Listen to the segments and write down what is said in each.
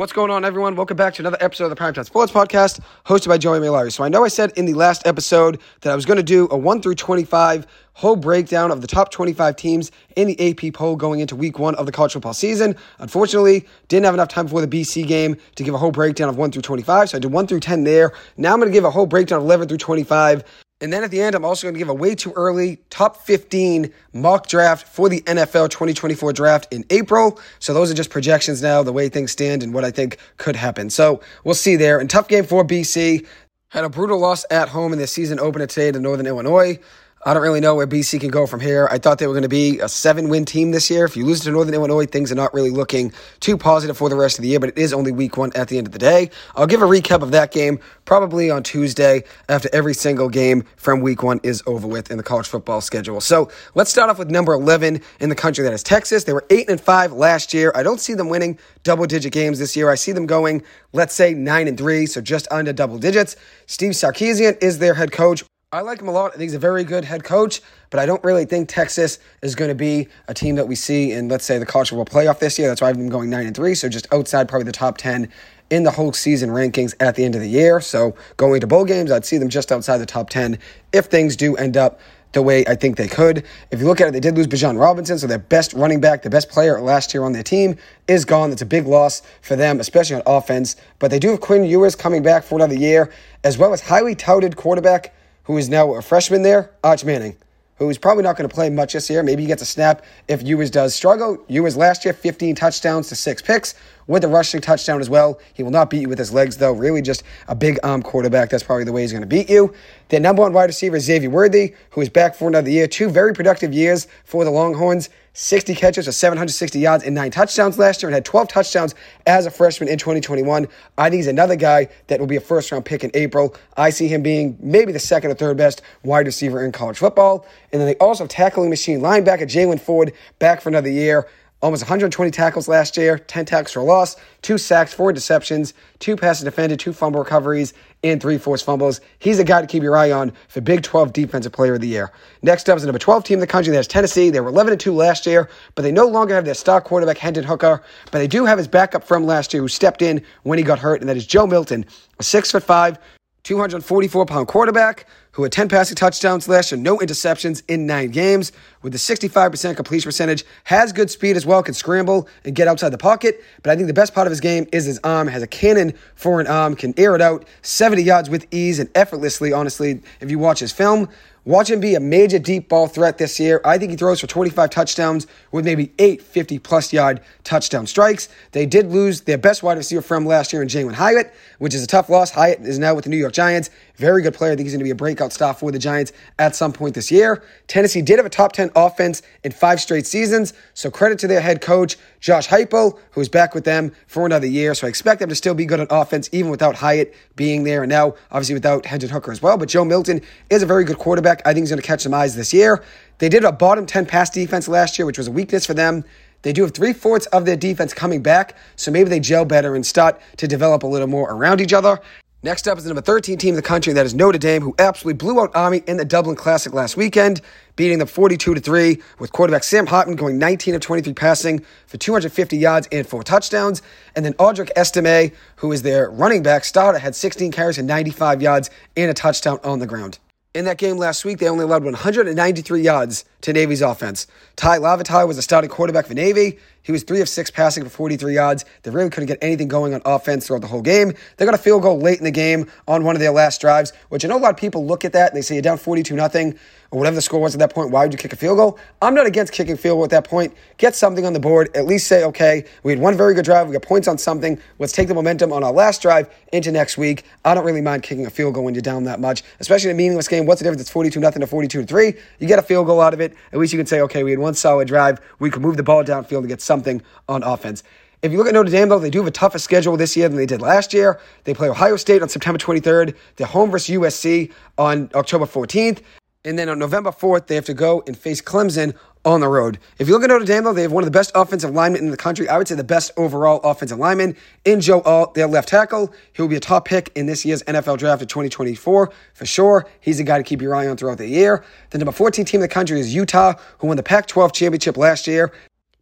What's going on, everyone? Welcome back to another episode of the Primetime Sports Podcast, hosted by Joey Malari. So I know I said in the last episode that I was going to do a 1 through 25 whole breakdown of the top 25 teams in the AP poll going into week one of the college football season. Unfortunately, didn't have enough time before the BC game to give a whole breakdown of 1 through 25, so I did 1 through 10 there. Now I'm going to give a whole breakdown of 11 through 25 and then at the end, I'm also going to give a way too early top 15 mock draft for the NFL 2024 draft in April. So those are just projections now, the way things stand and what I think could happen. So we'll see there. And tough game for BC. Had a brutal loss at home in the season opener today to Northern Illinois. I don't really know where BC can go from here. I thought they were going to be a seven win team this year. If you lose to Northern Illinois, things are not really looking too positive for the rest of the year, but it is only week one at the end of the day. I'll give a recap of that game probably on Tuesday after every single game from week one is over with in the college football schedule. So let's start off with number 11 in the country, that is Texas. They were 8 and 5 last year. I don't see them winning double digit games this year. I see them going, let's say, 9 and 3, so just under double digits. Steve Sarkisian is their head coach. I like him a lot. I think he's a very good head coach, but I don't really think Texas is going to be a team that we see in, let's say, the college football playoff this year. That's why I've been going nine and three, so just outside probably the top ten in the whole season rankings at the end of the year. So going to bowl games, I'd see them just outside the top ten if things do end up the way I think they could. If you look at it, they did lose Bijan Robinson, so their best running back, the best player last year on their team, is gone. That's a big loss for them, especially on offense. But they do have Quinn Ewers coming back for another year, as well as highly touted quarterback who is now a freshman there, Arch Manning, who is probably not going to play much this year. Maybe he gets a snap if Ewers does struggle. Ewers last year, 15 touchdowns to six picks with a rushing touchdown as well. He will not beat you with his legs, though. Really, just a big arm quarterback. That's probably the way he's going to beat you. Their number one wide receiver Xavier Worthy, who is back for another year. Two very productive years for the Longhorns. 60 catches for 760 yards and nine touchdowns last year and had 12 touchdowns as a freshman in 2021. I think he's another guy that will be a first round pick in April. I see him being maybe the second or third best wide receiver in college football. And then they also have tackling machine linebacker Jaylan Ford back for another year almost 120 tackles last year, 10 tackles for loss, two sacks, four interceptions, two passes defended, two fumble recoveries, and three forced fumbles. He's a guy to keep your eye on for Big 12 Defensive Player of the Year. Next up is the number 12 team in the country. That's Tennessee. They were 11 2 last year, but they no longer have their star quarterback, Hendon Hooker, but they do have his backup from last year who stepped in when he got hurt, and that is Joe Milton, a 6'5, 244 pound quarterback who had 10 passing touchdowns last year, no interceptions in nine games, with a 65% completion percentage, has good speed as well, can scramble and get outside the pocket. But I think the best part of his game is his arm, has a cannon for an arm, can air it out 70 yards with ease and effortlessly, honestly, if you watch his film. Watch him be a major deep ball threat this year. I think he throws for 25 touchdowns with maybe eight 50 plus yard touchdown strikes. They did lose their best wide receiver from last year in Jalin Hyatt, which is a tough loss. Hyatt is now with the New York Giants. Very good player. I think he's going to be a breakout star for the Giants at some point this year. Tennessee did have a top 10 offense in five straight seasons, so credit to their head coach, Josh Heupel, who's back with them for another year. So I expect them to still be good on offense, even without Hyatt being there, and now obviously without Hendon Hooker as well. But Joe Milton is a very good quarterback. I think he's going to catch some eyes this year. They did a bottom 10 pass defense last year, which was a weakness for them. They do have three fourths of their defense coming back, so maybe they gel better and start to develop a little more around each other. Next up is the number 13 team in the country, that is Notre Dame, who absolutely blew out Army in the Dublin Classic last weekend, beating them 42 to 3, with quarterback Sam Hartman going 19 of 23 passing for 250 yards and four touchdowns. And then Audric Estime, who is their running back starter, had 16 carries and 95 yards and a touchdown on the ground. In that game last week, they only allowed 193 yards to Navy's offense. Tai Lavatai was the starting quarterback for Navy. He was three of six passing for 43 yards. They really couldn't get anything going on offense throughout the whole game. They got a field goal late in the game on one of their last drives, which I know a lot of people look at that and they say you're down 42 nothing or whatever the score was at that point. Why would you kick a field goal? I'm not against kicking field goal at that point. Get something on the board. At least say, okay, we had one very good drive. We got points on something. Let's take the momentum on our last drive into next week. I don't really mind kicking a field goal when you're down that much, especially in a meaningless game. What's the difference? It's 42 nothing to 42 to 3. You get a field goal out of it. At least you can say, okay, we had one solid drive. We could move the ball downfield and get something on offense. If you look at Notre Dame, though, they do have a tougher schedule this year than they did last year. They play Ohio State on September 23rd. They're home versus USC on October 14th. And then on November 4th, they have to go and face Clemson on the road. If you look at Notre Dame, though, they have one of the best offensive linemen in the country. I would say the best overall offensive lineman in Joe Alt, their left tackle. He will be a top pick in this year's NFL draft of 2024 for sure. He's a guy to keep your eye on throughout the year. The number 14 team in the country is Utah, who won the Pac 12 championship last year,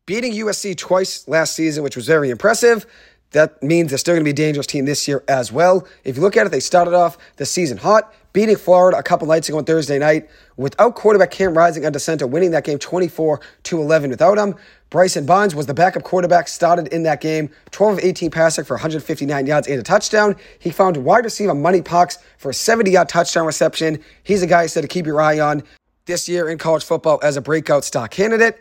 beating USC twice last season, which was very impressive. that means they're still going to be a dangerous team this year as well. If you look at it, they started off the season hot, beating Florida a couple nights ago on Thursday night without quarterback Cam Rising under center, winning that game 24 to 11 without him. Bryson Barnes was the backup quarterback, started in that game, 12 of 18 passing for 159 yards and a touchdown. He found wide receiver Money Parks for a 70 yard touchdown reception. He's a guy you said to keep your eye on this year in college football as a breakout star candidate.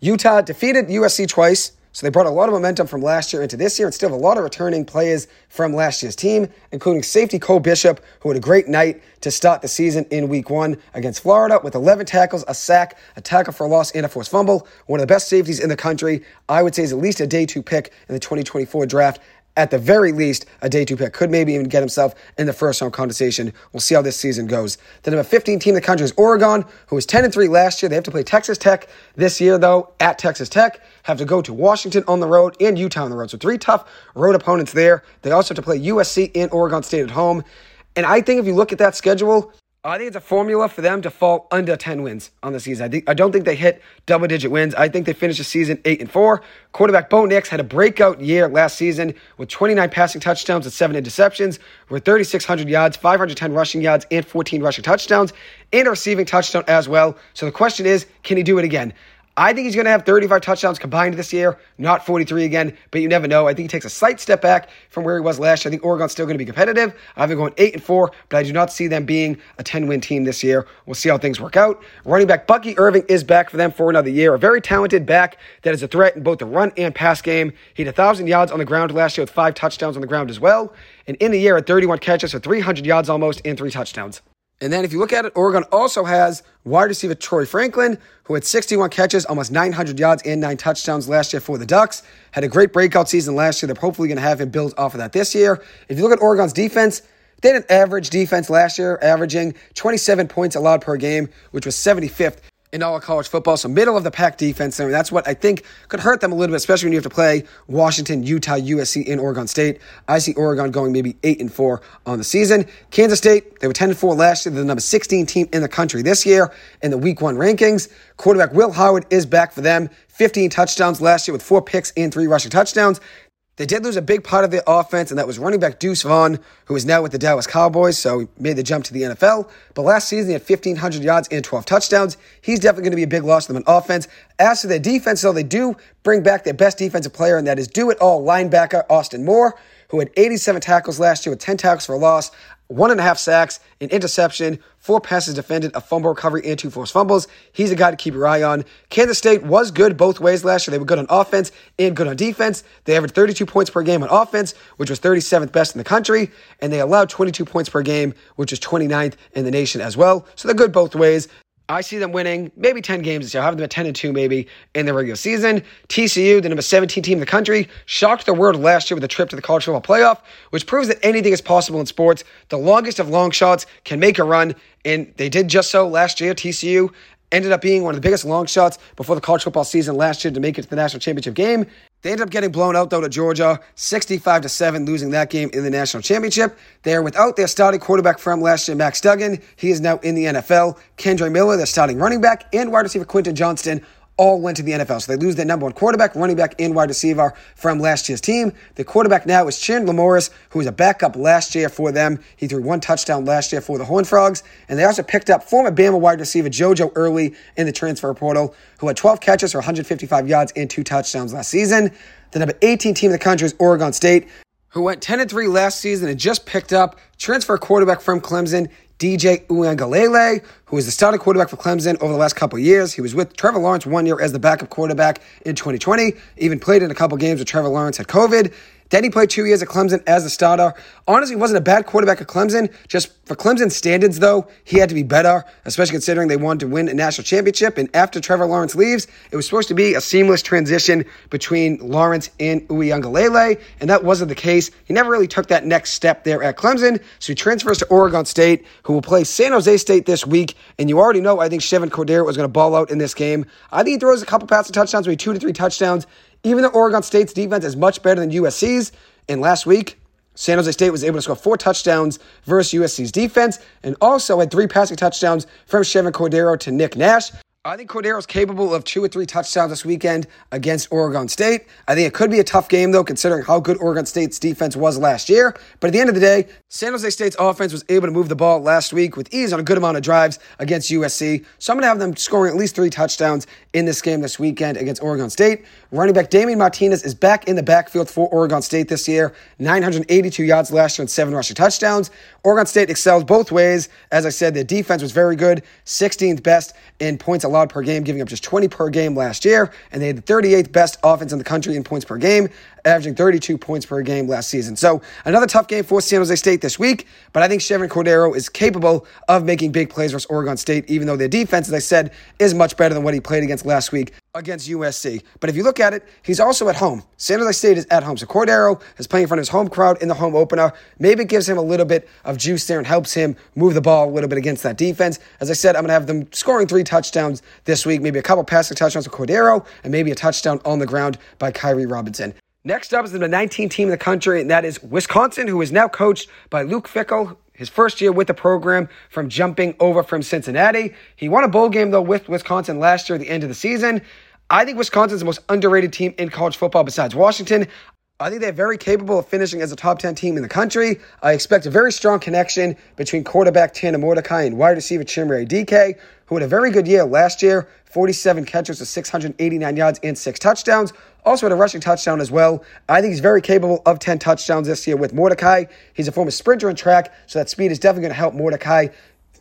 Utah defeated USC twice. So they brought a lot of momentum from last year into this year and still have a lot of returning players from last year's team, including safety Cole Bishop, who had a great night to start the season in week one against Florida with 11 tackles, a sack, a tackle for a loss, and a forced fumble. One of the best safeties in the country. I would say is at least a day two pick in the 2024 draft at the very least, a day two pick. Could maybe even get himself in the first round conversation. We'll see how this season goes. The number 15 team in the country is Oregon, who was 10 and 3 last year. They have to play Texas Tech this year, though, at Texas Tech. Have to go to Washington on the road and Utah on the road. So three tough road opponents there. They also have to play USC and Oregon State at home. And I think if you look at that schedule, I think it's a formula for them to fall under 10 wins on the season. I, think, I don't think they hit double digit wins. I think they finished the season 8 and 4. Quarterback Bo Nix had a breakout year last season with 29 passing touchdowns and 7 interceptions, with 3,600 yards, 510 rushing yards, and 14 rushing touchdowns, and a receiving touchdown as well. So the question is, can he do it again? I think he's going to have 35 touchdowns combined this year, not 43 again, but you never know. I think he takes a slight step back from where he was last year. I think Oregon's still going to be competitive. I've been going 8 and 4, but I do not see them being a 10 win team this year. We'll see how things work out. Running back Bucky Irving is back for them for another year. A very talented back that is a threat in both the run and pass game. He had 1,000 yards on the ground last year with five touchdowns on the ground as well. And in the year, at 31 catches for 300 yards almost and three touchdowns. And then if you look at it, Oregon also has wide receiver Troy Franklin, who had 61 catches, almost 900 yards, and nine touchdowns last year for the Ducks. Had a great breakout season last year. They're hopefully going to have him build off of that this year. If you look at Oregon's defense, they had an average defense last year, averaging 27 points allowed per game, which was 75th in all of college football. So middle of the pack defense, and that's what I think could hurt them a little bit, especially when you have to play Washington, Utah, USC, and Oregon State. I see Oregon going maybe eight and four on the season. Kansas State, they were 10 and four last year. They're the number 16 team in the country this year in the week one rankings. Quarterback Will Howard is back for them. 15 touchdowns last year with four picks and three rushing touchdowns. They did lose a big part of their offense, and that was running back Deuce Vaughn, who is now with the Dallas Cowboys, so he made the jump to the NFL. But last season, he had 1,500 yards and 12 touchdowns. He's definitely going to be a big loss to them in offense. As for their defense, though, they do bring back their best defensive player, and that is do it all linebacker Austin Moore, who had 87 tackles last year with 10 tackles for a loss one and a half sacks, an interception, four passes defended, a fumble recovery, and two forced fumbles. He's a guy to keep your eye on. Kansas State was good both ways last year. They were good on offense and good on defense. They averaged 32 points per game on offense, which was 37th best in the country, and they allowed 22 points per game, which was 29th in the nation as well. So they're good both ways. I see them winning maybe 10 games this year. I have them at 10 and 2 maybe in the regular season. TCU, the number 17 team in the country, shocked the world last year with a trip to the college football playoff, which proves that anything is possible in sports. The longest of long shots can make a run, and they did just so last year. TCU ended up being one of the biggest long shots before the college football season last year to make it to the national championship game. They ended up getting blown out though to Georgia, 65 to 7, losing that game in the national championship. They are without their starting quarterback from last year, Max Duggan. He is now in the NFL. Kendre Miller, their starting running back, and wide receiver Quentin Johnston all went to the NFL. So they lose their number one quarterback, running back, and wide receiver from last year's team. The quarterback now is Chandler Morris, who was a backup last year for them. He threw one touchdown last year for the Horned Frogs. And they also picked up former Bama wide receiver JoJo Early in the transfer portal, who had 12 catches for 155 yards and two touchdowns last season. The number 18 team in the country is Oregon State, who went 10 and 3 last season and just picked up transfer quarterback from Clemson, DJ Uiagalelei, who was the starting quarterback for Clemson over the last couple years. He was with Trevor Lawrence one year as the backup quarterback in 2020, even played in a couple games where Trevor Lawrence had COVID. He played two years at Clemson as a starter. Honestly, wasn't a bad quarterback at Clemson. Just for Clemson standards, though, he had to be better, especially considering they wanted to win a national championship. And after Trevor Lawrence leaves, it was supposed to be a seamless transition between Lawrence and Uiagalelei, and that wasn't the case. He never really took that next step there at Clemson, so he transfers to Oregon State, who will play San Jose State this week. And you already know, I think Chevan Cordeiro was going to ball out in this game. I think he throws a couple passing touchdowns, maybe two to three touchdowns. Even though Oregon State's defense is much better than USC's, and last week, San Jose State was able to score four touchdowns versus USC's defense and also had three passing touchdowns from Chevan Cordeiro to Nick Nash. I think Cordeiro's capable of two or three touchdowns this weekend against Oregon State. I think it could be a tough game, though, considering how good Oregon State's defense was last year. But at the end of the day, San Jose State's offense was able to move the ball last week with ease on a good amount of drives against USC. So I'm going to have them scoring at least three touchdowns in this game this weekend against Oregon State. Running back Damien Martinez is back in the backfield for Oregon State this year. 982 yards last year and seven rushing touchdowns. Oregon State excels both ways. As I said, their defense was very good, 16th best in points allowed allowed per game, giving up just 20 per game last year, and they had the 38th best offense in the country in points per game, averaging 32 points per game last season. So another tough game for San Jose State this week, but I think Chevan Cordeiro is capable of making big plays versus Oregon State, even though their defense, as I said, is much better than what he played against last week against USC. But if you look at it, he's also at home. San Jose State is at home. So Cordeiro is playing in front of his home crowd in the home opener. Maybe it gives him a little bit of juice there and helps him move the ball a little bit against that defense. As I said, I'm going to have them scoring three touchdowns this week, maybe a couple passing touchdowns with Cordeiro and maybe a touchdown on the ground by Kairee Robinson. Next up is the 19 team in the country, and that is Wisconsin, who is now coached by Luke Fickell, his first year with the program from jumping over from Cincinnati. He won a bowl game, though, with Wisconsin last year at the end of the season. I think Wisconsin's the most underrated team in college football besides Washington. I think they're very capable of finishing as a top 10 team in the country. I expect a very strong connection between quarterback Tanner Mordecai and wide receiver Chimere Dike, who had a very good year last year 47 catches with 689 yards and six touchdowns. Also had a rushing touchdown as well. I think he's very capable of 10 touchdowns this year with Mordecai. He's a former sprinter in track, so that speed is definitely going to help Mordecai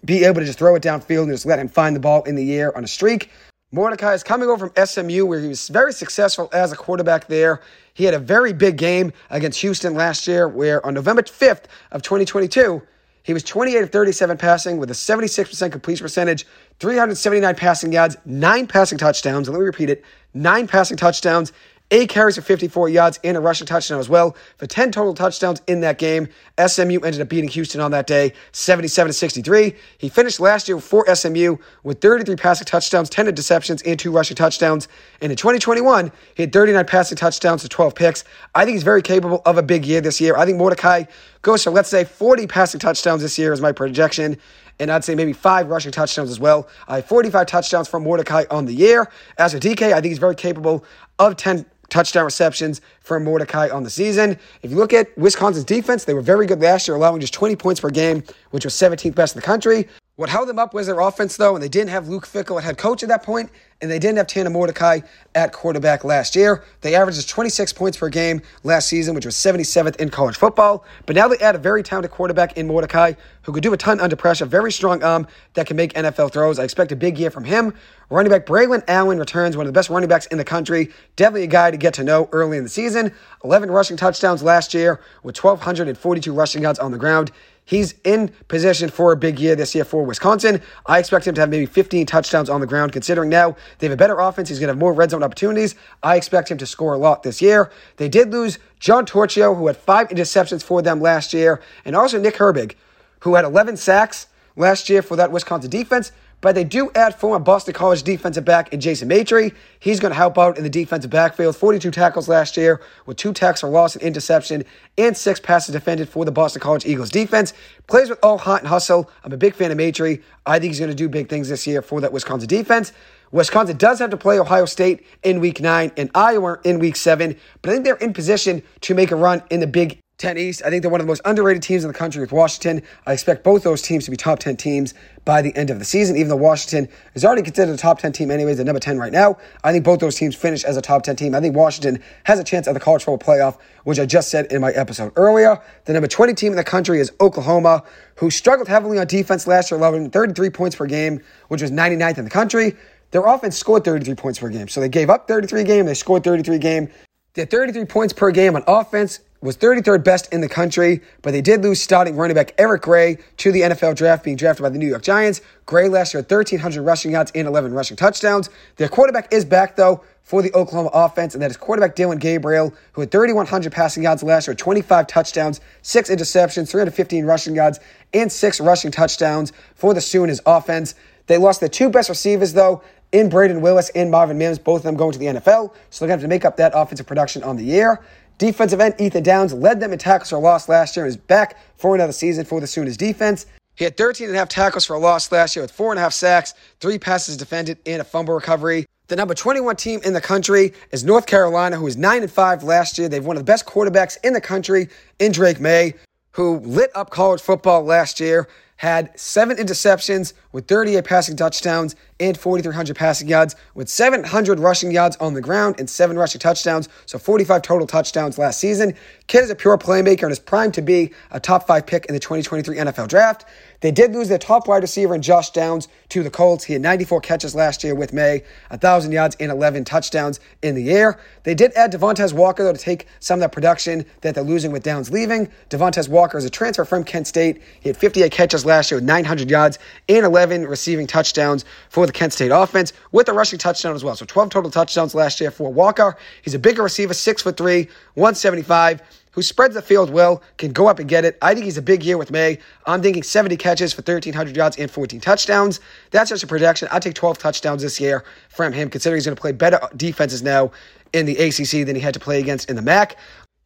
be able to just throw it downfield and just let him find the ball in the air on a streak. Mordecai is coming over from SMU, where he was very successful as a quarterback there. He had a very big game against Houston last year, where on November 5th of 2022, he was 28 of 37 passing with a 76% completion percentage, 379 passing yards, nine passing touchdowns. And let me repeat it nine passing touchdowns Eight carries for 54 yards and a rushing touchdown as well for 10 total touchdowns in that game. SMU ended up beating Houston on that day, 77 to 63. He finished last year for SMU with 33 passing touchdowns, 10 interceptions, and two rushing touchdowns. And in 2021, he had 39 passing touchdowns to 12 picks. I think he's very capable of a big year this year. I think Mordecai goes for, let's say, 40 passing touchdowns this year is my projection and I'd say maybe five rushing touchdowns as well. I have 45 touchdowns from Mordecai on the year. As for Dike, I think he's very capable of 10 touchdown receptions for Mordecai on the season. If you look at Wisconsin's defense, they were very good last year, allowing just 20 points per game, which was 17th best in the country. What held them up was their offense, though, and they didn't have Luke Fickell at head coach at that point, and they didn't have Tanner Mordecai at quarterback last year. They averaged 26 points per game last season, which was 77th in college football. But now they add a very talented quarterback in Mordecai who could do a ton under pressure, very strong arm that can make NFL throws. I expect a big year from him. Running back Braylon Allen returns, one of the best running backs in the country. Definitely a guy to get to know early in the season. 11 rushing touchdowns last year with 1,242 rushing yards on the ground. He's in position for a big year this year for Wisconsin. I expect him to have maybe 15 touchdowns on the ground, considering now they have a better offense. He's going to have more red zone opportunities. I expect him to score a lot this year. They did lose John Torchio, who had five interceptions for them last year, and also Nick Herbig, who had 11 sacks last year for that Wisconsin defense. But they do add former Boston College defensive back in Jason Maitre. He's going to help out in the defensive backfield. 42 tackles last year with two tackles for loss and interception and six passes defended for the Boston College Eagles defense. Plays with all heart and hustle. I'm a big fan of Maitre. I think he's going to do big things this year for that Wisconsin defense. Wisconsin does have to play Ohio State in week nine and Iowa in week seven, but I think they're in position to make a run in the Big 10 East. I think they're one of the most underrated teams in the country with Washington. I expect both those teams to be top 10 teams by the end of the season, even though Washington is already considered a top 10 team anyways, at number 10 right now. I think both those teams finish as a top 10 team. I think Washington has a chance at the college football playoff, which I just said in my episode earlier. The number 20 team in the country is Oklahoma, who struggled heavily on defense last year, allowing 33 points per game, which was 99th in the country. Their offense scored 33 points per game. So they gave up 33 game, they scored 33 game. They had 33 points per game on offense, was 33rd best in the country, but they did lose starting running back Eric Gray to the NFL draft, being drafted by the New York Giants. Gray last year 1,300 rushing yards and 11 rushing touchdowns. Their quarterback is back, though, for the Oklahoma offense, and that is quarterback Dillon Gabriel, who had 3,100 passing yards last year, 25 touchdowns, 6 interceptions, 315 rushing yards, and 6 rushing touchdowns for the Sooners offense. They lost their two best receivers, though, in Brayden Willis and Marvin Mims, both of them going to the NFL. So they're going to have to make up that offensive production on the year. Defensive end Ethan Downs led them in tackles for loss last year and is back for another season for the Sooners defense. He had 13 and a half tackles for a loss last year with four and a half sacks, three passes defended, and a fumble recovery. The number 21 team in the country is North Carolina, who was 9 and 5 last year. They've one of the best quarterbacks in the country in Drake Maye, who lit up college football last year had seven interceptions with 38 passing touchdowns and 4,300 passing yards, with 700 rushing yards on the ground and seven rushing touchdowns, so 45 total touchdowns last season. Kid is a pure playmaker and is primed to be a top five pick in the 2023 NFL draft. They did lose their top wide receiver in Josh Downs to the Colts. He had 94 catches last year with Maye, 1,000 yards and 11 touchdowns in the air. They did add Devontez Walker, though, to take some of that production that they're losing with Downs leaving. Devontez Walker is a transfer from Kent State. He had 58 catches last year with 900 yards and 11 receiving touchdowns for the Kent State offense with a rushing touchdown as well. So 12 total touchdowns last year for Walker. He's a bigger receiver, six foot three, 175 who spreads the field well, can go up and get it. I think he's a big year with Maye. I'm thinking 70 catches for 1,300 yards and 14 touchdowns. That's just a projection. i take 12 touchdowns this year from him, considering he's going to play better defenses now in the ACC than he had to play against in the MAC.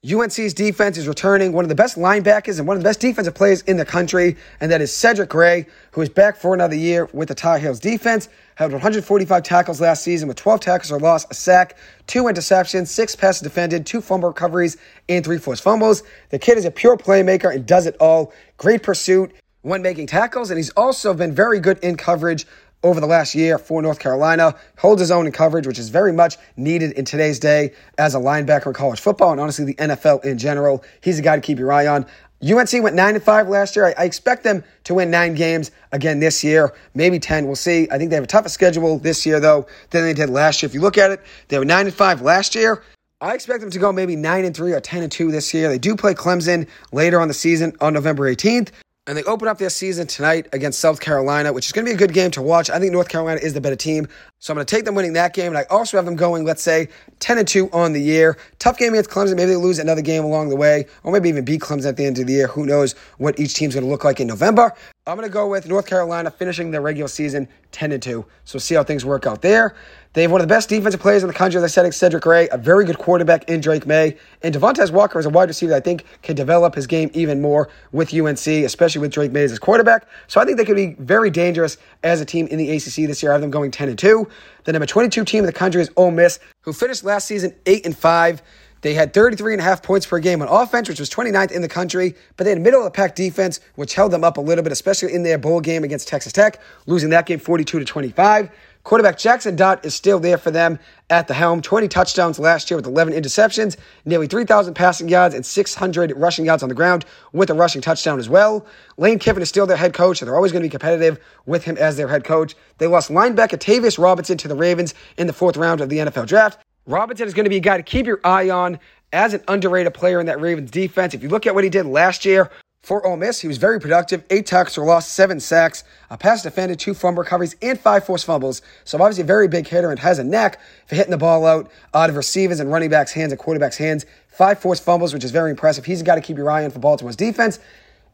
UNC's defense is returning one of the best linebackers and one of the best defensive players in the country, and that is Cedric Gray, who is back for another year with the Tar Heels defense. Had 145 tackles last season with 12 tackles or loss, a sack, two interceptions, six passes defended, two fumble recoveries, and three forced fumbles. The kid is a pure playmaker and does it all. Great pursuit when making tackles, and he's also been very good in coverage over the last year for North Carolina. Holds his own in coverage, which is very much needed in today's day as a linebacker in college football and honestly the NFL in general. He's a guy to keep your eye on. UNC went 9 and 5 last year. I, expect them to win nine games again this year, maybe 10. We'll see. I think they have a tougher schedule this year, though, than they did last year. If you look at it, they were 9 and 5 last year. I expect them to go maybe 9 and 3 or 10 and 2 this year. They do play Clemson later on the season on November 18th. And they open up their season tonight against South Carolina, which is going to be a good game to watch. I think North Carolina is the better team. So I'm going to take them winning that game. And I also have them going, let's say, 10 and 2 on the year. Tough game against Clemson. Maybe they lose another game along the way, or maybe even beat Clemson at the end of the year. Who knows what each team's going to look like in November. I'm going to go with North Carolina finishing their regular season 10 and 2. So see how things work out there. They have one of the best defensive players in the country, as I said, Cedric Gray, a very good quarterback in Drake Maye. And Devontez Walker is a wide receiver that I think can develop his game even more with UNC, especially with Drake Maye as his quarterback. So I think they could be very dangerous as a team in the ACC this year. I have them going 10 and 2. The number 22 team in the country is Ole Miss, who finished last season 8 and 5. They had 33 and a half points per game on offense, which was 29th in the country, but they had middle of the pack defense, which held them up a little bit, especially in their bowl game against Texas Tech, losing that game 42 to 25. Quarterback Jackson Dart is still there for them at the helm. 20 touchdowns last year with 11 interceptions, nearly 3,000 passing yards, and 600 rushing yards on the ground with a rushing touchdown as well. Lane Kiffin is still their head coach, and they're always going to be competitive with him as their head coach. They lost linebacker Tavius Robinson to the Ravens in the fourth round of the NFL draft. Robinson is going to be a guy to keep your eye on as an underrated player in that Ravens defense. If you look at what he did last year, for Ole Miss, he was very productive. Eight tackles for loss, seven sacks, a pass defended, two fumble recoveries, and five forced fumbles. So obviously a very big hitter and has a knack for hitting the ball out out of receivers and running backs' hands and quarterbacks' hands. Five forced fumbles, which is very impressive. He's a guy to keep your eye on for Baltimore's defense.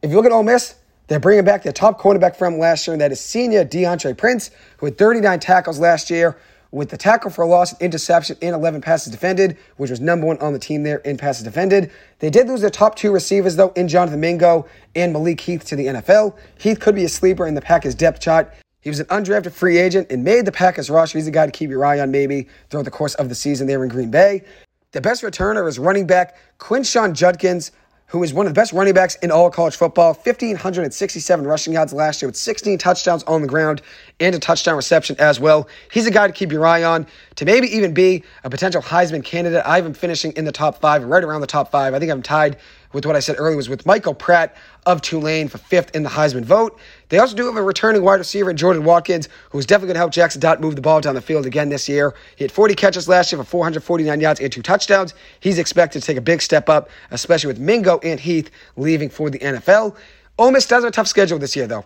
If you look at Ole Miss, they're bringing back their top quarterback from last year, and that is senior DeAndre Prince, who had 39 tackles last year with the tackle for a loss, interception, and 11 passes defended, which was number one on the team there in passes defended. They did lose their top two receivers, though, in Jonathan Mingo and Malik Heath to the NFL. Heath could be a sleeper in the Packers depth chart. He was an undrafted free agent and made the Packers roster. He's a guy to keep your eye on maybe throughout the course of the season there in Green Bay. The best returner is running back Quinshon Judkins who is one of the best running backs in all college football. 1,567 rushing yards last year with 16 touchdowns on the ground and a touchdown reception as well. He's a guy to keep your eye on, to maybe even be a potential Heisman candidate. I have him finishing in the top five, right around the top five. I think I'm tied with what I said earlier was with Michael Pratt of Tulane for fifth in the Heisman vote. They also do have a returning wide receiver in Jordan Watkins, who's definitely going to help Jackson Dart move the ball down the field again this year. He had 40 catches last year for 449 yards and two touchdowns. He's expected to take a big step up, especially with Mingo and Heath leaving for the NFL. Ole Miss does have a tough schedule this year, though.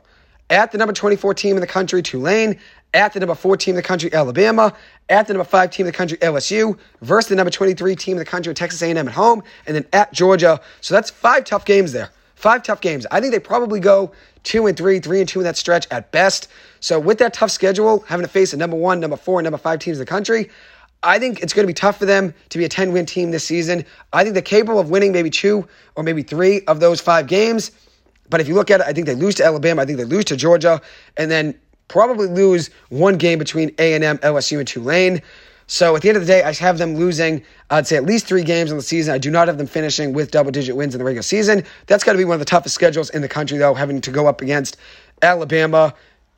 At the number 24 team in the country, Tulane. At the number 4 team in the country, Alabama. At the number 5 team in the country, LSU. Versus the number 23 team in the country, Texas A&M at home. And then at Georgia. So that's five tough games there. Five tough games. I think they probably go two and three, three and two in that stretch at best. So with that tough schedule, having to face a number one, number four, number five teams in the country, I think it's going to be tough for them to be a 10 win team this season. I think they're capable of winning maybe two or maybe three of those five games. But if you look at it, I think they lose to Alabama. I think they lose to Georgia, and then probably lose one game between A&M, LSU, and Tulane. So at the end of the day, I have them losing, I'd say, at least three games in the season. I do not have them finishing with double digit wins in the regular season. That's got to be one of the toughest schedules in the country, though, having to go up against Alabama,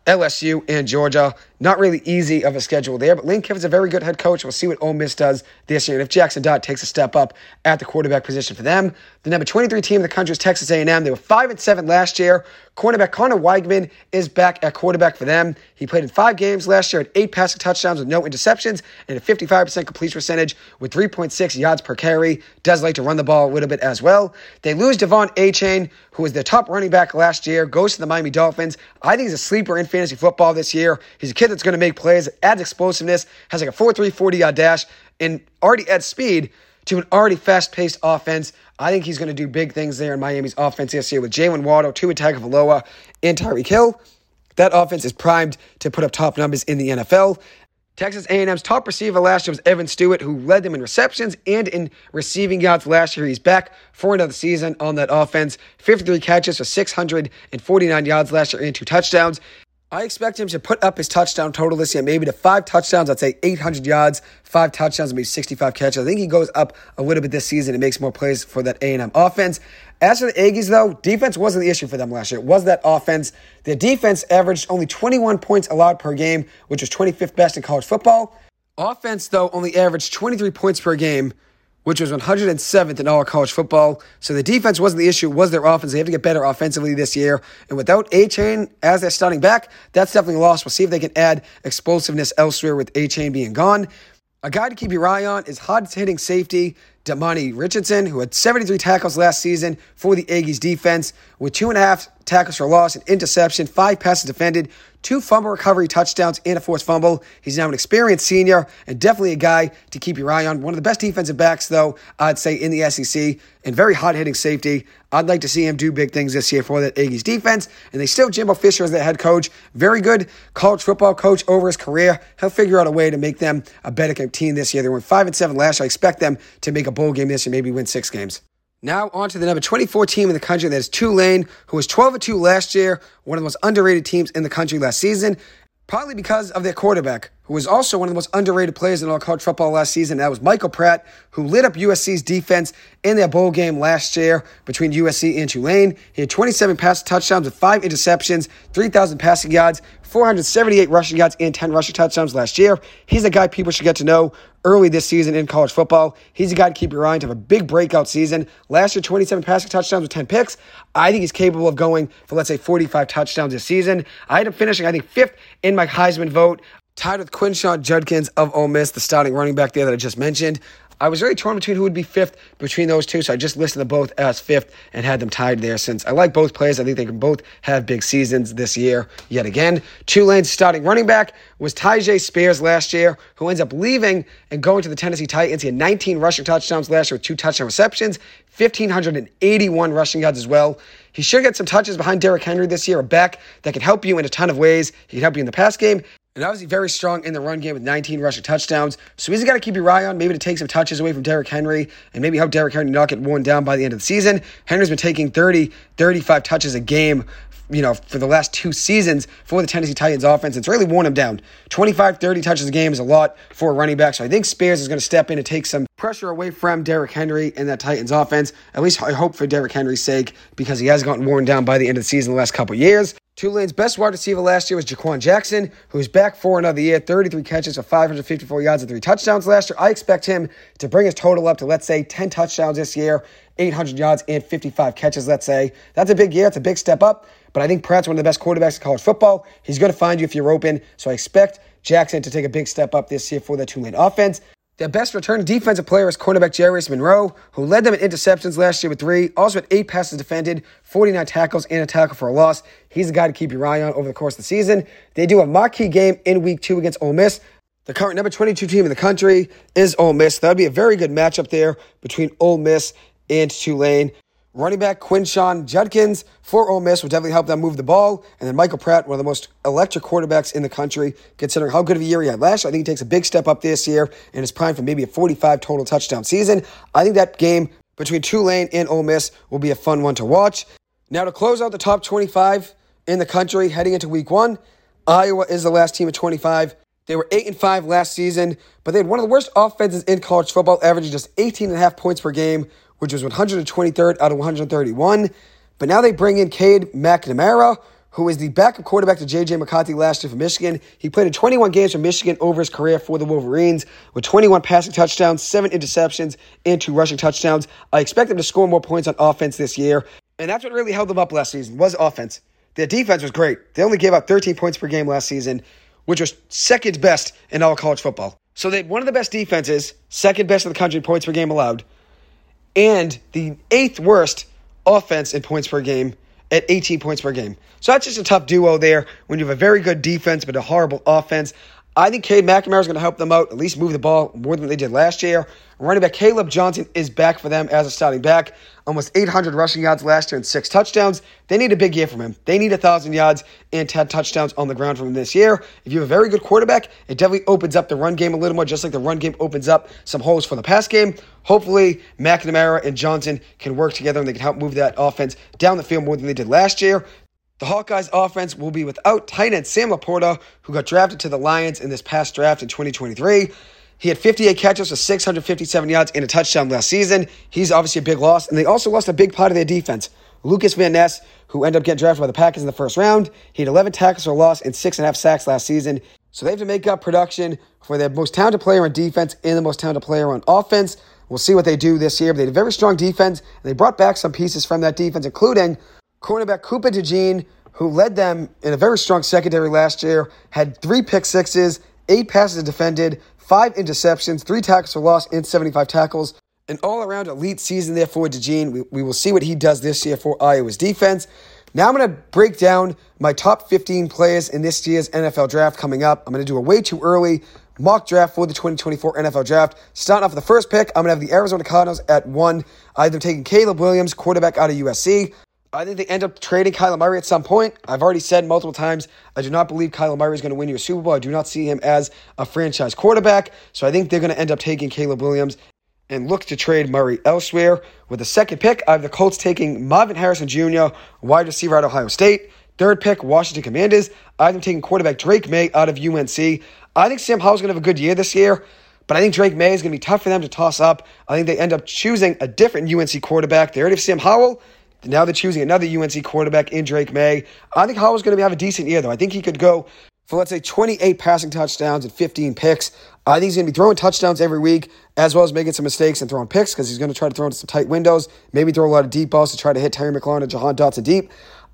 LSU, and Georgia. Not really easy of a schedule there, but Lane Kiffin's a very good head coach. We'll see what Ole Miss does this year. And if Jackson Dart takes a step up at the quarterback position for them, the number 23 team in the country is Texas A&M. They were 5 and 7 last year. Cornerback Conner Weigman is back at quarterback for them. He played in five games last year, had eight passing touchdowns with no interceptions, and a 55% completion percentage with 3.6 yards per carry. Does like to run the ball a little bit as well. They lose De'Von Achane, who was their top running back last year, goes to the Miami Dolphins. I think he's a sleeper in fantasy football this year. He's a kid that's going to make plays, adds explosiveness, has like a 4 3 40 yard dash, and already adds speed to an already fast paced offense. I think he's going to do big things there in Miami's offense this year with Jaylen Waddle, Tua Tagovailoa, and Tyreek Hill. That offense is primed to put up top numbers in the NFL. Texas A&M's top receiver last year was Evan Stewart, who led them in receptions and in receiving yards last year. He's back for another season on that offense. 53 catches for 649 yards last year and two touchdowns. I expect him to put up his touchdown total this year, maybe to five touchdowns. I'd say 800 yards, five touchdowns, maybe 65 catches. I think he goes up a little bit this season and makes more plays for that A&M offense. As for the Aggies, though, defense wasn't the issue for them last year. It was that offense. Their defense averaged only 21 points allowed per game, which was 25th best in college football. Offense, though, only averaged 23 points per game, which was 107th in all college football. So the defense wasn't the issue, was their offense. They have to get better offensively this year. And without Achane as their starting back, that's definitely lost. We'll see if they can add explosiveness elsewhere with Achane being gone. A guy to keep your eye on is hard hitting safety Demani Richardson, who had 73 tackles last season for the Aggies defense, with two and a half tackles for loss, an interception, five passes defended, two fumble recovery touchdowns, and a forced fumble. He's now an experienced senior and definitely a guy to keep your eye on. One of the best defensive backs, though, I'd say, in the SEC, and very hot hitting safety. I'd like to see him do big things this year for that Aggies defense. And they still have Jimbo Fisher as their head coach. Very good college football coach over his career. He'll figure out a way to make them a better team this year. They went 5 and 7 last year. I expect them to make a bowl game this year, maybe win six games. Now on to the number 24 team in the country. That is Tulane, who was 12 2 last year, one of the most underrated teams in the country last season, partly because of their quarterback, who was also one of the most underrated players in all college football last season. That was Michael Pratt, who lit up USC's defense in their bowl game last year between USC and Tulane. He had 27 pass touchdowns with five interceptions, 3,000 passing yards, 478 rushing yards, and 10 rushing touchdowns last year. He's a guy people should get to know early this season in college football. He's a guy to keep your eye on to have a big breakout season. Last year, 27 passing touchdowns with 10 picks. I think he's capable of going for, let's say, 45 touchdowns this season. I had him finishing, I think, fifth in my Heisman vote. Tied with Quinshon Judkins of Ole Miss, the starting running back there that I just mentioned. I was very torn between who would be fifth between those two, so I just listed them both as fifth and had them tied there since I like both players. I think they can both have big seasons this year yet again. Tulane's starting running back was Tyjae Spears last year, who ends up leaving and going to the Tennessee Titans. He had 19 rushing touchdowns last year with two touchdown receptions, 1,581 rushing yards as well. He should get some touches behind Derrick Henry this year, a back that can help you in a ton of ways. He can help you in the pass game and obviously very strong in the run game with 19 rushing touchdowns. So he's got to keep your eye on, maybe to take some touches away from Derrick Henry and maybe help Derrick Henry not get worn down by the end of the season. Henry's been taking 30, 35 touches a game you know, for the last two seasons for the Tennessee Titans offense. It's really worn him down. 25, 30 touches a game is a lot for a running back. So I think Spears is going to step in and take some pressure away from Derrick Henry in that Titans offense. At least I hope for Derrick Henry's sake because he has gotten worn down by the end of the season the last couple years. Tulane's best wide receiver last year was Jha'Quan Jackson, who's back for another year, 33 catches for 554 yards and three touchdowns last year. I expect him to bring his total up to, let's say, 10 touchdowns this year, 800 yards and 55 catches, let's say. That's a big year. It's a big step up. But I think Pratt's one of the best quarterbacks in college football. He's going to find you if you're open. So I expect Jackson to take a big step up this year for the Tulane offense. Their best return defensive player is cornerback Jarius Monroe, who led them in interceptions last year with three, also had eight passes defended, 49 tackles, and a tackle for a loss. He's a guy to keep your eye on over the course of the season. They do a marquee game in week two against Ole Miss. The current number 22 team in the country is Ole Miss. That would be a very good matchup there between Ole Miss and Tulane. Running back Quinshon Judkins for Ole Miss will definitely help them move the ball. And then Michael Pratt, one of the most electric quarterbacks in the country, considering how good of a year he had last year. I think he takes a big step up this year and is primed for maybe a 45 total touchdown season. I think that game between Tulane and Ole Miss will be a fun one to watch. Now, to close out the top 25 in the country heading into week one, Iowa is the last team at 25. They were 8 and 5 last season, but they had one of the worst offenses in college football, averaging just 18 and a half points per game, which was 123rd out of 131. But now they bring in Cade McNamara, who is the backup quarterback to J.J. McCarthy last year for Michigan. He played in 21 games for Michigan over his career for the Wolverines with 21 passing touchdowns, 7 interceptions, and 2 rushing touchdowns. I expect them to score more points on offense this year, and that's what really held them up last season was offense. Their defense was great. They only gave up 13 points per game last season, which was second best in all college football. So they had one of the best defenses, second best in the country in points per game allowed, and the eighth worst offense in points per game at 18 points per game. So that's just a tough duo there when you have a very good defense but a horrible offense. I think Cade McNamara is going to help them out, at least move the ball more than they did last year. Running back Caleb Johnson is back for them as a starting back. Almost 800 rushing yards last year and six touchdowns. They need a big year from him. They need 1,000 yards and 10 touchdowns on the ground from him this year. If you have a very good quarterback, it definitely opens up the run game a little more, just like the run game opens up some holes for the pass game. Hopefully, McNamara and Johnson can work together and they can help move that offense down the field more than they did last year. The Hawkeyes offense will be without tight end Sam LaPorta, who got drafted to the Lions in this past draft in 2023. He had 58 catches for 657 yards and a touchdown last season. He's obviously a big loss, and they also lost a big part of their defense. Lucas Van Ness, who ended up getting drafted by the Packers in the first round, he had 11 tackles for loss and six and a half sacks last season. So they have to make up production for their most talented player on defense and the most talented player on offense. We'll see what they do this year. But they had a very strong defense, and they brought back some pieces from that defense, including cornerback Cooper DeJean, who led them in a very strong secondary last year, had three pick sixes, eight passes defended, five interceptions, three tackles for loss, and 75 tackles. An all around elite season there for DeJean. We, we will see what he does this year for Iowa's defense. Now I'm going to break down my top 15 players in this year's NFL draft coming up. I'm going to do a way too early mock draft for the 2024 NFL draft. Starting off with the first pick, I'm going to have the Arizona Cardinals at one. I've taking Caleb Williams, quarterback out of USC. I think they end up trading Kyler Murray at some point. I've already said multiple times, I do not believe Kyler Murray is going to win you a Super Bowl. I do not see him as a franchise quarterback. So I think they're going to end up taking Caleb Williams and look to trade Murray elsewhere. With the second pick, I have the Colts taking Marvin Harrison Jr., wide receiver of Ohio State. Third pick, Washington Commanders. I have them taking quarterback Drake Maye out of UNC. I think Sam Howell's going to have a good year this year, but I think Drake Maye is going to be tough for them to toss up. I think they end up choosing a different UNC quarterback. They already have Sam Howell. Now they're choosing another UNC quarterback in Drake Maye. I think Howell's going to have a decent year, though. I think he could go for, let's say, 28 passing touchdowns and 15 picks. I think he's going to be throwing touchdowns every week, as well as making some mistakes and throwing picks because he's going to try to throw into some tight windows, maybe throw a lot of deep balls to try to hit Terry McLaurin and Jahan Dotson deep.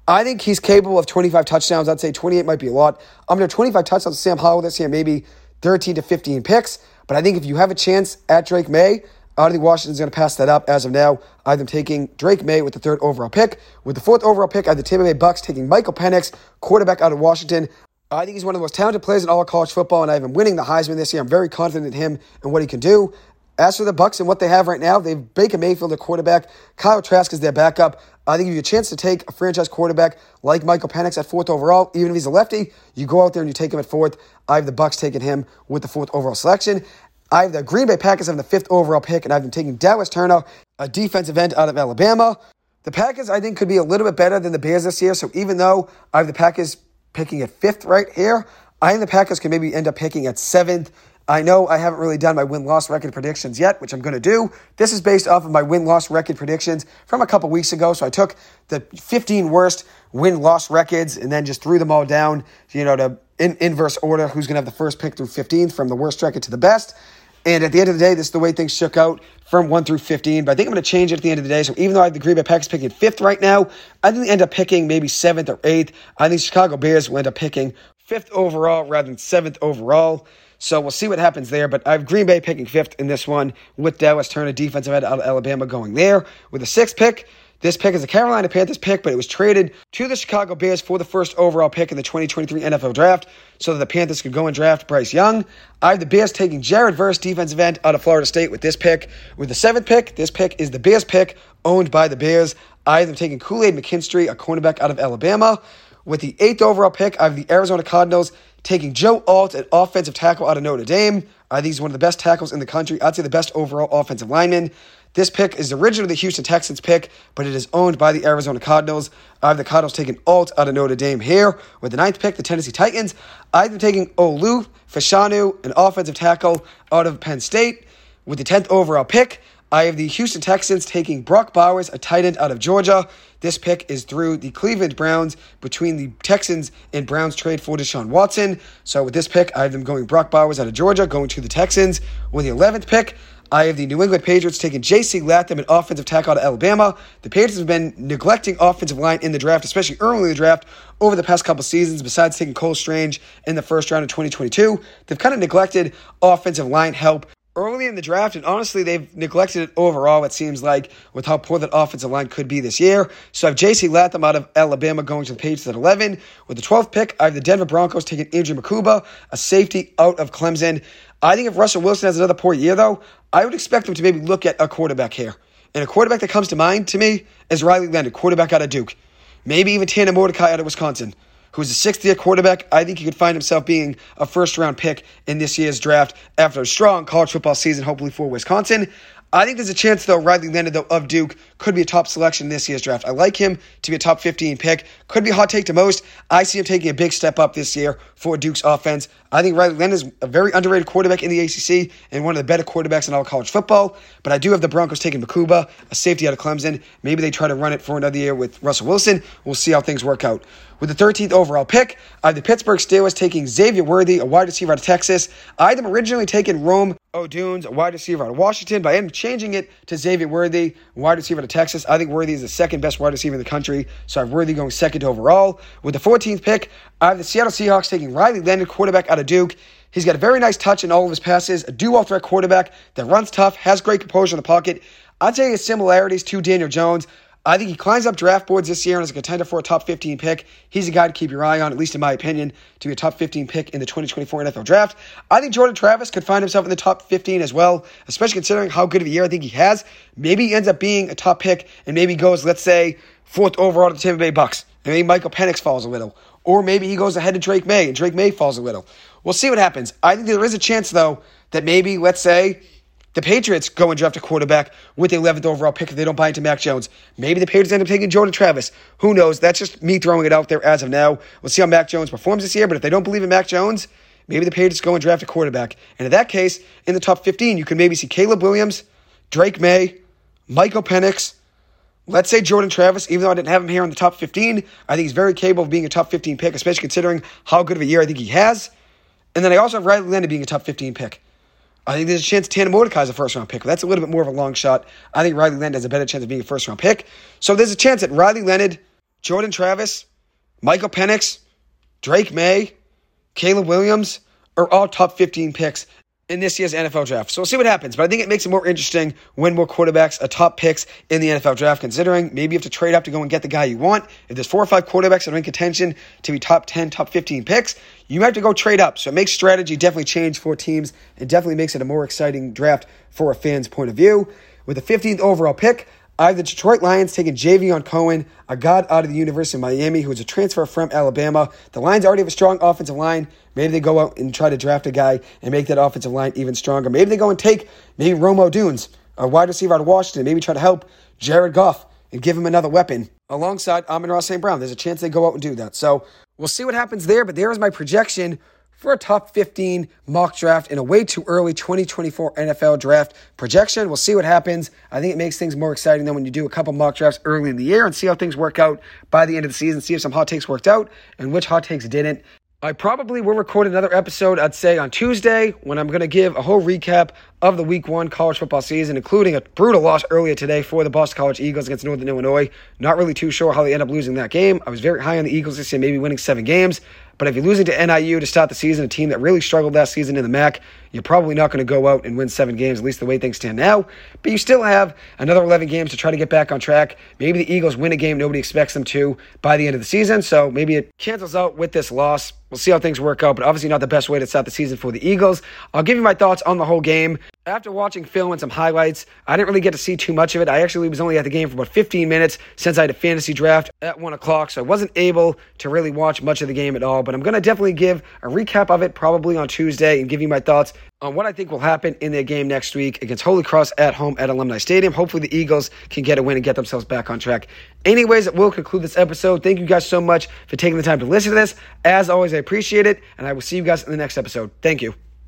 I think he's capable of 25 touchdowns. I'd say 28 might be a lot. I'm going to 25 touchdowns to Sam Howell this year, maybe 13 to 15 picks. But I think if you have a chance at Drake Maye, I don't think Washington's going to pass that up as of now. I have them taking Drake Maye with the third overall pick. With the fourth overall pick, I have the Tampa Bay Bucks taking Michael Penix, quarterback out of Washington. I think he's one of the most talented players in all of college football, and I have him winning the Heisman this year. I'm very confident in him and what he can do. As for the Bucks and what they have right now, they have Baker Mayfield, their quarterback. Kyle Trask is their backup. I think if you have a chance to take a franchise quarterback like Michael Penix at fourth overall, even if he's a lefty, you go out there and you take him at fourth. I have the Bucks taking him with the fourth overall selection. I have the Green Bay Packers having the fifth overall pick, and I've been taking Dallas Turner, a defensive end out of Alabama. The Packers, I think, could be a little bit better than the Bears this year. So even though I have the Packers picking at fifth right here, I think the Packers can maybe end up picking at seventh. I know I haven't really done my win loss record predictions yet, which I'm going to do. This is based off of my win loss record predictions from a couple weeks ago. So I took the 15 worst win loss records and then just threw them all down, you know, to in inverse order who's going to have the first pick through 15th from the worst record to the best. And at the end of the day, this is the way things shook out from 1 through 15. But I think I'm going to change it at the end of the day. So even though I have the Green Bay Packers picking fifth right now, I think they end up picking maybe seventh or eighth. I think Chicago Bears will end up picking fifth overall rather than seventh overall. So we'll see what happens there. But I have Green Bay picking fifth in this one with Dallas Turner, defensive end out of Alabama, going there. With a sixth pick, this pick is a Carolina Panthers pick, but it was traded to the Chicago Bears for the first overall pick in the 2023 NFL Draft so that the Panthers could go and draft Bryce Young. I have the Bears taking Jared Verse, defensive end out of Florida State, with this pick. With the seventh pick, this pick is the Bears pick, owned by the Bears. I them taking Kool Aid McKinstry, a cornerback out of Alabama. With the eighth overall pick, I have the Arizona Cardinals taking Joe Alt, an offensive tackle out of Notre Dame. I think he's one of the best tackles in the country. I'd say the best overall offensive lineman. This pick is originally the Houston Texans pick, but it is owned by the Arizona Cardinals. I have the Cardinals taking Alt out of Notre Dame here. With the ninth pick, the Tennessee Titans, I have them taking Olu Fashanu, an offensive tackle out of Penn State. With the 10th overall pick, I have the Houston Texans taking Brock Bowers, a tight end out of Georgia. This pick is through the Cleveland Browns between the Texans and Browns trade for Deshaun Watson. So with this pick, I have them going Brock Bowers out of Georgia, going to the Texans. With the 11th pick, I have the New England Patriots taking J.C. Latham, an offensive tackle out of Alabama. The Patriots have been neglecting offensive line in the draft, especially early in the draft, over the past couple seasons, besides taking Cole Strange in the first round of 2022. They've kind of neglected offensive line help early in the draft, and honestly, they've neglected it overall, it seems like, with how poor that offensive line could be this year. So I have J.C. Latham out of Alabama going to the Patriots at 11. With the 12th pick, I have the Denver Broncos taking Andrew Mukuba, a safety out of Clemson. I think if Russell Wilson has another poor year, though, I would expect him to maybe look at a quarterback here. And a quarterback that comes to mind to me is Riley Leonard, quarterback out of Duke. Maybe even Tanner Mordecai out of Wisconsin who's a sixth year quarterback. I think he could find himself being a first round pick in this year's draft after a strong college football season, hopefully for Wisconsin. I think there's a chance, though, Riley Leonard though, of Duke could be a top selection in this year's draft. I like him to be a top 15 pick. Could be a hot take to most. I see him taking a big step up this year for Duke's offense. I think Riley Leonard is a very underrated quarterback in the ACC and one of the better quarterbacks in all college football. But I do have the Broncos taking Mukuba, a safety out of Clemson. Maybe they try to run it for another year with Russell Wilson. We'll see how things work out. With the 13th overall pick, I have the Pittsburgh Steelers taking Xavier Worthy, a wide receiver out of Texas. I had them originally taking Rome Odunze, a wide receiver out of Washington, but I am changing it to Xavier Worthy, wide receiver out of Texas. I think Worthy is the second best wide receiver in the country, so I have Worthy going second overall. With the 14th pick, I have the Seattle Seahawks taking Riley Leonard, quarterback out of Duke. He's got a very nice touch in all of his passes, a dual threat quarterback that runs tough, has great composure in the pocket. I'd say his similarities to Daniel Jones. I think he climbs up draft boards this year and is a contender for a top 15 pick. He's a guy to keep your eye on, at least in my opinion, to be a top 15 pick in the 2024 NFL draft. I think Jordan Travis could find himself in the top 15 as well, especially considering how good of a year I think he has. Maybe he ends up being a top pick and maybe goes, let's say, fourth overall to Tampa Bay Bucks. And maybe Michael Penix falls a little. Or maybe he goes ahead to Drake Maye and Drake Maye falls a little. We'll see what happens. I think there is a chance, though, that maybe, let's say, the Patriots go and draft a quarterback with the 11th overall pick if they don't buy into Mac Jones. Maybe the Patriots end up taking Jordan Travis. Who knows? That's just me throwing it out there as of now. We'll see how Mac Jones performs this year, but if they don't believe in Mac Jones, maybe the Patriots go and draft a quarterback. And in that case, in the top 15, you can maybe see Caleb Williams, Drake Maye, Michael Penix, Let's say Jordan Travis, even though I didn't have him here in the top 15, I think he's very capable of being a top 15 pick, especially considering how good of a year I think he has. And then I also have Riley Leonard being a top 15 pick. I think there's a chance Tanner Mordecai is a first round pick. That's a little bit more of a long shot. I think Riley Leonard has a better chance of being a first round pick. So there's a chance that Riley Leonard, Jordan Travis, Michael Penix, Drake Maye, Caleb Williams are all top 15 picks in this year's NFL draft. So we'll see what happens. But I think it makes it more interesting when more quarterbacks are top picks in the NFL draft, considering maybe you have to trade up to go and get the guy you want. If there's four or five quarterbacks that are in contention to be top 10, top 15 picks, you have to go trade up. So it makes strategy definitely change for teams and definitely makes it a more exciting draft for a fan's point of view. With the 15th overall pick, I have the Detroit Lions taking Javion Cohen, a god out of the University of Miami who is a transfer from Alabama. The Lions already have a strong offensive line. Maybe they go out and try to draft a guy and make that offensive line even stronger. Maybe they go and take maybe Romo Odunze, a wide receiver out of Washington, maybe try to help Jared Goff and give him another weapon alongside Amon-Ra St. Brown. There's a chance they go out and do that. So we'll see what happens there, but there is my projection for a top 15 mock draft in a way too early 2024 NFL draft projection. We'll see what happens. I think it makes things more exciting than when you do a couple mock drafts early in the year and see how things work out by the end of the season, see if some hot takes worked out and which hot takes didn't. I probably will record another episode, I'd say, on Tuesday when I'm going to give a whole recap of the week one college football season, including a brutal loss earlier today for the Boston College Eagles against Northern Illinois. Not really too sure how they end up losing that game. I was very high on the Eagles this year, maybe winning seven games. But if you're losing to NIU to start the season, a team that really struggled last season in the MAC, you're probably not going to go out and win seven games, at least the way things stand now. But you still have another 11 games to try to get back on track. Maybe the Eagles win a game nobody expects them to by the end of the season. So maybe it cancels out with this loss. We'll see how things work out, but obviously not the best way to start the season for the Eagles. I'll give you my thoughts on the whole game After watching film and some highlights, I didn't really get to see too much of it. I actually was only at the game for about 15 minutes since I had a fantasy draft at 1 o'clock, so I wasn't able to really watch much of the game at all. But I'm going to definitely give a recap of it probably on Tuesday and give you my thoughts on what I think will happen in their game next week against Holy Cross at home at Alumni Stadium. Hopefully, the Eagles can get a win and get themselves back on track. Anyways, it will conclude this episode. Thank you guys so much for taking the time to listen to this. As always, I appreciate it, and I will see you guys in the next episode. Thank you.